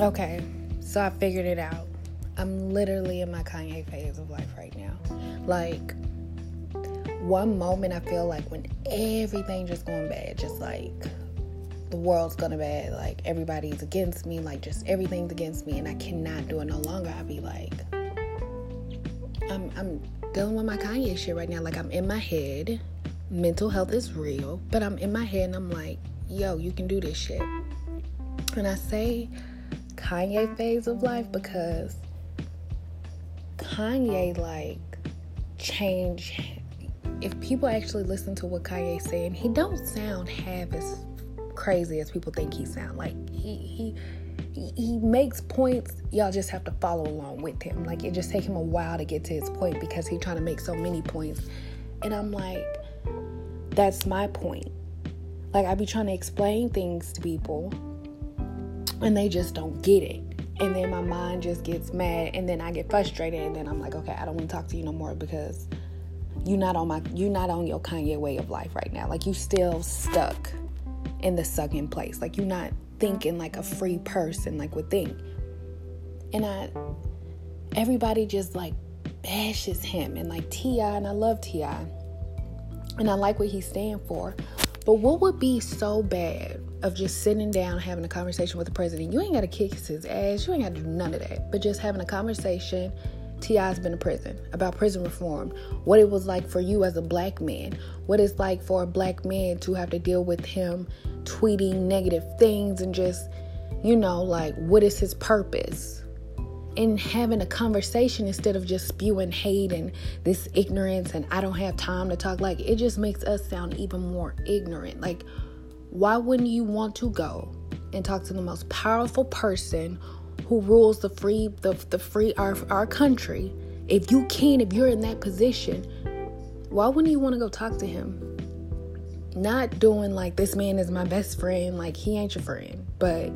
Okay, so I figured it out. I'm literally in my Kanye phase of life right now. Like, one moment I feel like when everything just going bad, just like the world's gonna bad, like everybody's against me, like just everything's against me, and I cannot do it no longer. I'd be like, I'm, I'm dealing with my Kanye shit right now. Like I'm in my head. Mental health is real, but I'm in my head and I'm like, yo, you can do this shit. And I say Kanye phase of life because Kanye like change if people actually listen to what Kanye's saying, he don't sound half as crazy as people think he sound. Like he he he makes points. Y'all just have to follow along with him. Like it just take him a while to get to his point because he's trying to make so many points. And I'm like, that's my point. Like I be trying to explain things to people, and they just don't get it. And then my mind just gets mad, and then I get frustrated, and then I'm like, okay, I don't want to talk to you no more because you're not on my you're not on your Kanye way of life right now. Like you still stuck in the sucking place. Like you're not thinking like a free person like would think. And I everybody just like bashes him and like T.I. and I love T.I. And I like what he's standing for. But what would be so bad of just sitting down having a conversation with the president? You ain't gotta kick his ass, you ain't gotta do none of that. But just having a conversation T.I.'s been to prison, about prison reform, what it was like for you as a black man, what it's like for a black man to have to deal with him tweeting negative things and just, you know, like what is his purpose? And having a conversation instead of just spewing hate and this ignorance and I don't have time to talk, like it just makes us sound even more ignorant. Like, why wouldn't you want to go and talk to the most powerful person who rules the free the, the free our, our country? If you can if you're in that position why wouldn't you want to go talk to him? Not doing like this man is my best friend like he ain't your friend. But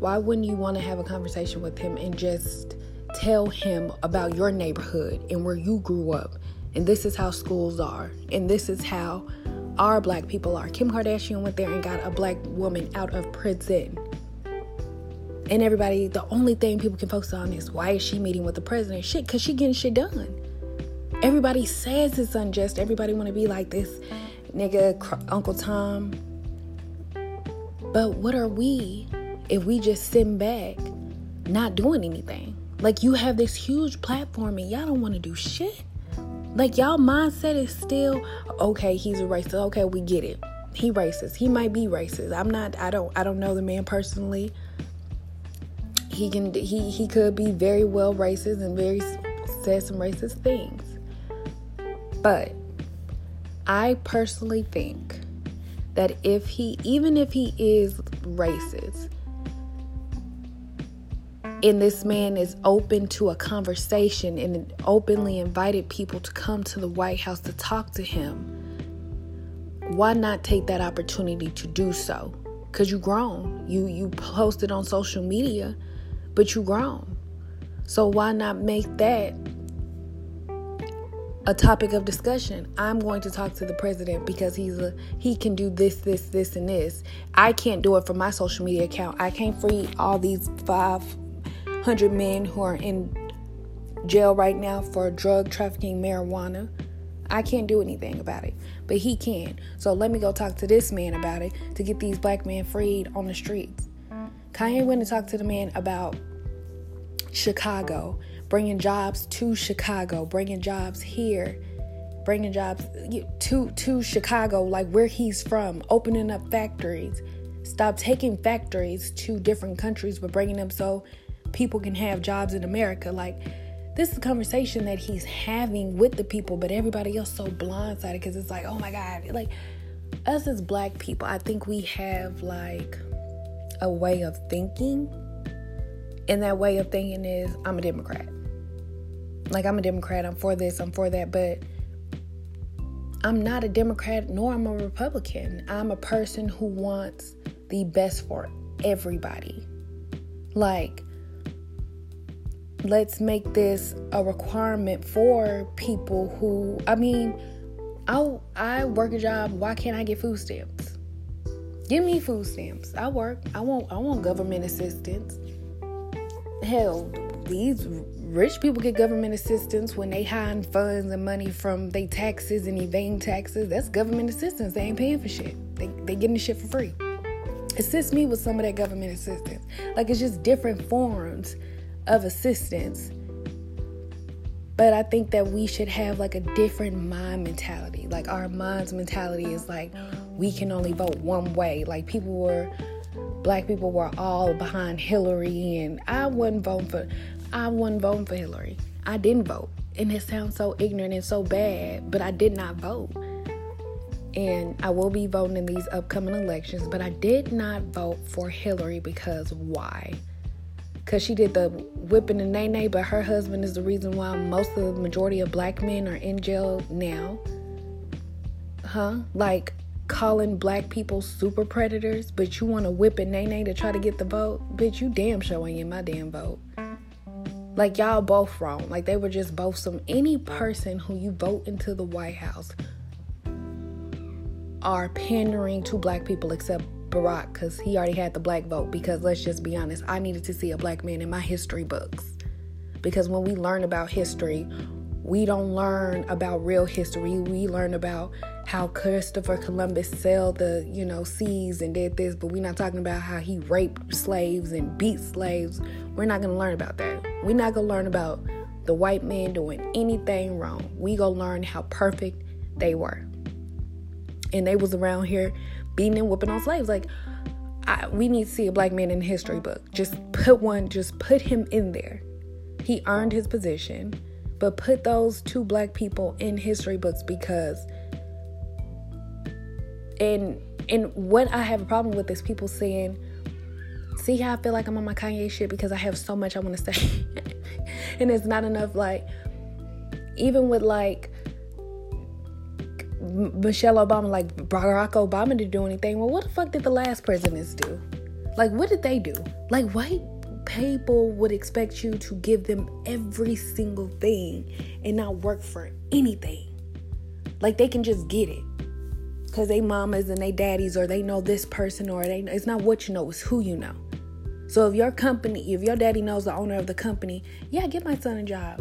why wouldn't you want to have a conversation with him and just tell him about your neighborhood and where you grew up? And this is how schools are. And this is how our black people are kim kardashian went there and got a black woman out of prison and everybody, the only thing people can focus on is why is she meeting with the president? Shit, cause she getting shit done. Everybody says it's unjust. Everybody want to be like this nigga Uncle Tom. But what are we if we just sitting back, not doing anything? Like you have this huge platform and y'all don't want to do shit. Like y'all mindset is still okay. He's a racist. Okay, we get it. He racist. He might be racist. I'm not. I don't. I don't know the man personally he can he he could be very well racist and very said some racist things. But I personally think that if he even if he is racist and this man is open to a conversation and openly invited people to come to the White House to talk to him, why not take that opportunity to do so? Cause you grown. You you posted on social media but you grown. So why not make that a topic of discussion? I'm going to talk to the president because he's a he can do this, this, this, and this. I can't do it for my social media account. I can't free all these 500 men who are in jail right now for drug trafficking marijuana. I can't do anything about it, but he can. So let me go talk to this man about it to get these black men freed on the streets. Kanye went and talked to the man about Chicago, bringing jobs to Chicago, bringing jobs here, bringing jobs to to Chicago, like where he's from, opening up factories. Stop taking factories to different countries, but bringing them so people can have jobs in America. Like this is a conversation that he's having with the people, but everybody else so blindsided because it's like, oh my God, like us as black people, I think we have like a way of thinking. And that way of thinking is I'm a Democrat. Like I'm a Democrat, I'm for this, I'm for that, but I'm not a Democrat nor I'm a Republican. I'm a person who wants the best for everybody. Like, let's make this a requirement for people who, I mean, I I work a job. Why can't I get food stamps? Give me food stamps. I work. I want I want government assistance. hell, these rich people get government assistance when they hide funds and money from their taxes and evading taxes. That's government assistance. They ain't paying for shit. They they getting the shit for free. Assist me with some of that government assistance. Like it's just different forms of assistance. But I think that we should have like a different mind mentality. Like our mind's mentality is like we can only vote one way. Like people were black people were all behind Hillary and I wasn't voting for I wasn't voting for Hillary. I didn't vote. And it sounds so ignorant and so bad, but I did not vote. And I will be voting in these upcoming elections, but I did not vote for Hillary because why? Because she did the whipping and Nae Nae, but her husband is the reason why most of the majority of black men are in jail now. Huh? Like calling black people super predators, but you want to whip and Nae Nae to try to get the vote? Bitch, you damn sure ain't in my damn vote. Like y'all both wrong. Like they were just both some any person who you vote into the White House are pandering to black people except Barack because he already had the black vote. Because let's just be honest, I needed to see a black man in my history books. Because when we learn about history, we don't learn about real history. We learn about how Christopher Columbus sailed the, you know, seas and did this, but we're not talking about how he raped slaves and beat slaves. We're not going to learn about that. We're not going to learn about the white man doing anything wrong. We going to learn how perfect they were. And they was around here beating and whooping on slaves. Like, I, we need to see a black man in the history book. Just put one, just put him in there. He earned his position, but put those two black people in history books because and and what I have a problem with is people saying see how I feel like I'm on my Kanye shit because I have so much I want to say. and it's not enough like even with like Michelle Obama, like Barack Obama didn't do anything. Well, what the fuck did the last presidents do? Like, what did they do? Like, white people would expect you to give them every single thing and not work for anything. Like, they can just get it because they mamas and they daddies or they know this person or they it's not what you know it's who you know so if your company if your daddy knows the owner of the company yeah give my son a job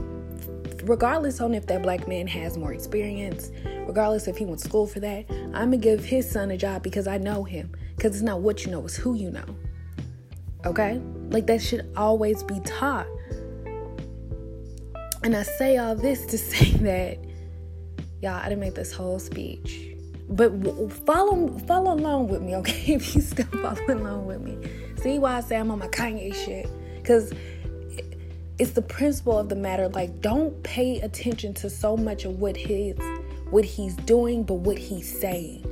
regardless on if that black man has more experience regardless if he went to school for that i'm gonna give his son a job because i know him. Because it's not what you know it's who you know. Okay? Like that should always be taught. And i say all this to say that y'all i didn't make this whole speech. But follow follow along with me, okay? If you still following along with me, see why I say I'm on my Kanye shit, because it's the principle of the matter. Like, don't pay attention to so much of what his what he's doing, but what he's saying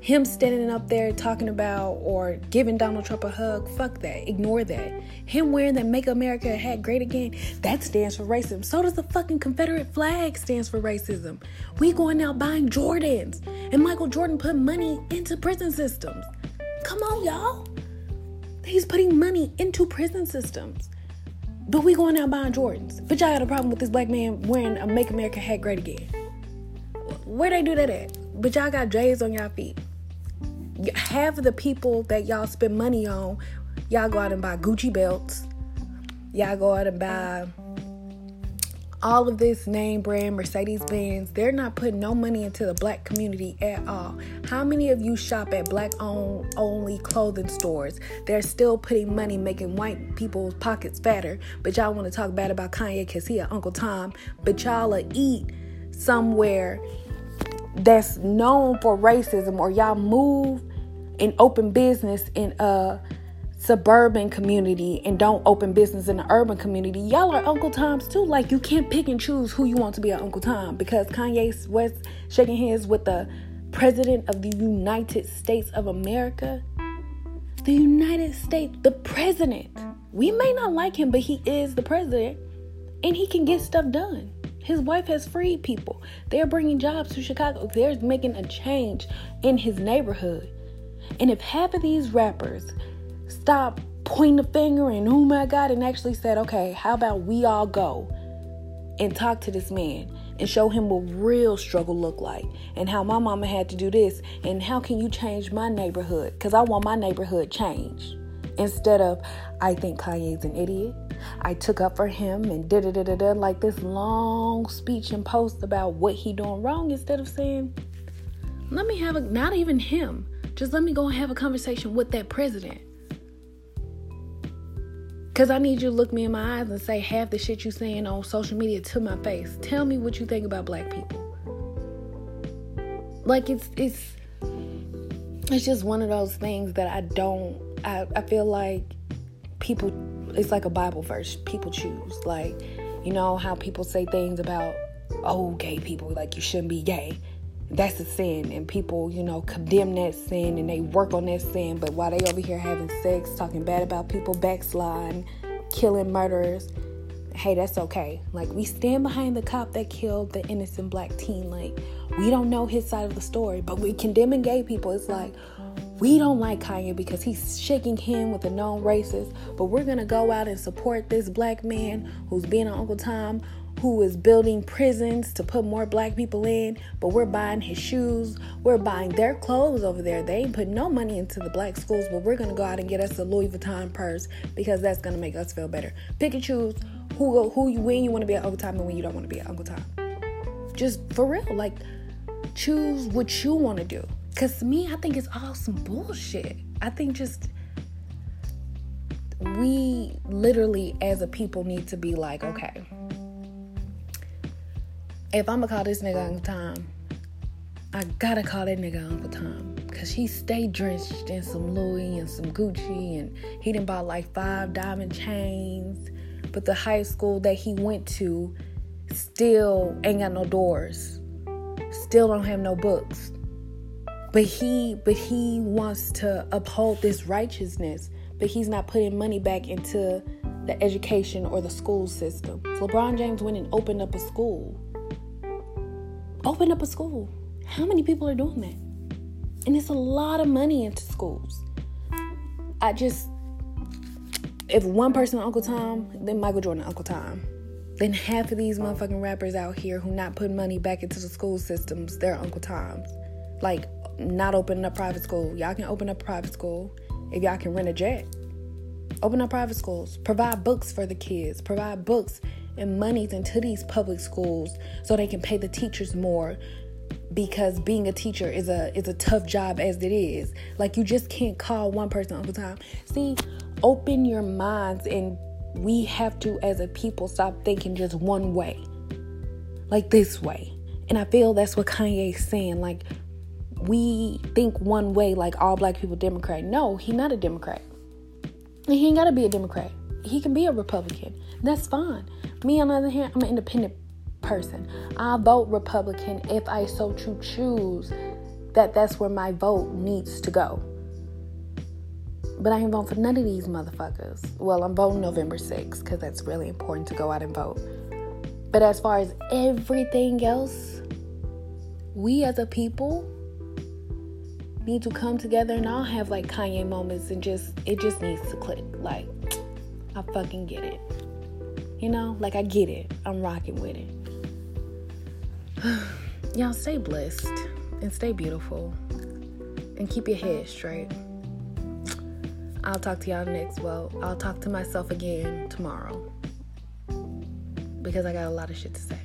him standing up there talking about or giving Donald Trump a hug, fuck that. Ignore that. Him wearing that Make America Hat Great Again, that stands for racism. So does the fucking Confederate flag stands for racism. We going out buying Jordans. And Michael Jordan put money into prison systems. Come on, y'all. He's putting money into prison systems. But we going out buying Jordans. But y'all got a problem with this black man wearing a Make America Hat Great Again. Where they do that at? But y'all got J's on y'all feet half of the people that y'all spend money on, y'all go out and buy Gucci belts. Y'all go out and buy all of this name brand Mercedes Benz. They're not putting no money into the black community at all. How many of you shop at black owned only clothing stores? They're still putting money making white people's pockets fatter. But y'all want to talk bad about Kanye because he a Uncle Tom. But y'all eat somewhere that's known for racism or y'all move and open business in a suburban community and don't open business in the urban community, y'all are Uncle Toms too. Like you can't pick and choose who you want to be an Uncle Tom because Kanye West shaking hands with the president of the United States of America. The United States, the president. We may not like him, but he is the president and he can get stuff done. His wife has freed people. They're bringing jobs to Chicago. They're making a change in his neighborhood. And if half of these rappers stop pointing the finger and oh my God and actually said, okay, how about we all go and talk to this man and show him what real struggle look like and how my mama had to do this and how can you change my neighborhood? Because I want my neighborhood changed. Instead of, I think Kanye's an idiot. I took up for him and da da da da da like this long speech and post about what he doing wrong instead of saying, let me have a not even him, just let me go and have a conversation with that president. Cause I need you to look me in my eyes and say half the shit you saying on social media to my face. Tell me what you think about black people. Like it's it's it's just one of those things that I don't I, I feel like people it's like a Bible verse. People choose. Like, you know how people say things about oh gay people, like you shouldn't be gay that's a sin and people you know condemn that sin and they work on that sin but while they over here having sex talking bad about people backsliding killing murderers hey that's okay like we stand behind the cop that killed the innocent black teen like we don't know his side of the story but we condemning gay people it's like we don't like Kanye because he's shaking him with a known racist, but we're gonna go out and support this black man who's being an Uncle Tom, who is building prisons to put more black people in, but we're buying his shoes, we're buying their clothes over there. They ain't put no money into the black schools, but we're gonna go out and get us a Louis Vuitton purse because that's gonna make us feel better. Pick and choose who who you when you want to be an Uncle Tom and when you don't want to be an Uncle Tom. Just for real, like choose what you want to do. Cause to me, I think it's all some bullshit. I think just we literally as a people need to be like, okay if I'm gonna call this nigga Uncle Tom, I gotta call that nigga Uncle Tom. Cause he stayed drenched in some Louis and some Gucci and he didn't buy like five diamond chains. But the high school that he went to still ain't got no doors. Still don't have no books. But he but he wants to uphold this righteousness, but he's not putting money back into the education or the school system. LeBron James went and opened up a school opened up a school. How many people are doing that? And it's a lot of money into schools. I just, if one person Uncle Tom, then Michael Jordan Uncle Tom. Then half of these motherfucking rappers out here who not putting money back into the school systems, they're Uncle Toms. Like not opening up private school. Y'all can open up private school if y'all can rent a jet. Open up private schools. Provide books for the kids. Provide books and monies into these public schools so they can pay the teachers more because being a teacher is a is a tough job as it is. Like you just can't call one person all the time. See, open your minds and we have to as a people stop thinking just one way. Like this way. And I feel that's what Kanye's saying. Like we think one way like all black people Democrat. No, he's not a Democrat. He ain't gotta be a Democrat. He can be a Republican. That's fine. Me, on the other hand, I'm an independent person. I vote Republican if I so choose that that's where my vote needs to go. But I ain't voting for none of these motherfuckers. Well, I'm voting November 6th because that's really important to go out and vote. But as far as everything else, we as a people need to come together and all have like Kanye moments and just, it just needs to click. Like, I fucking get it. You know, like I get it. I'm rocking with it. Y'all stay blessed and stay beautiful and keep your head straight. I'll talk to y'all next. Well, I'll talk to myself again tomorrow because I got a lot of shit to say.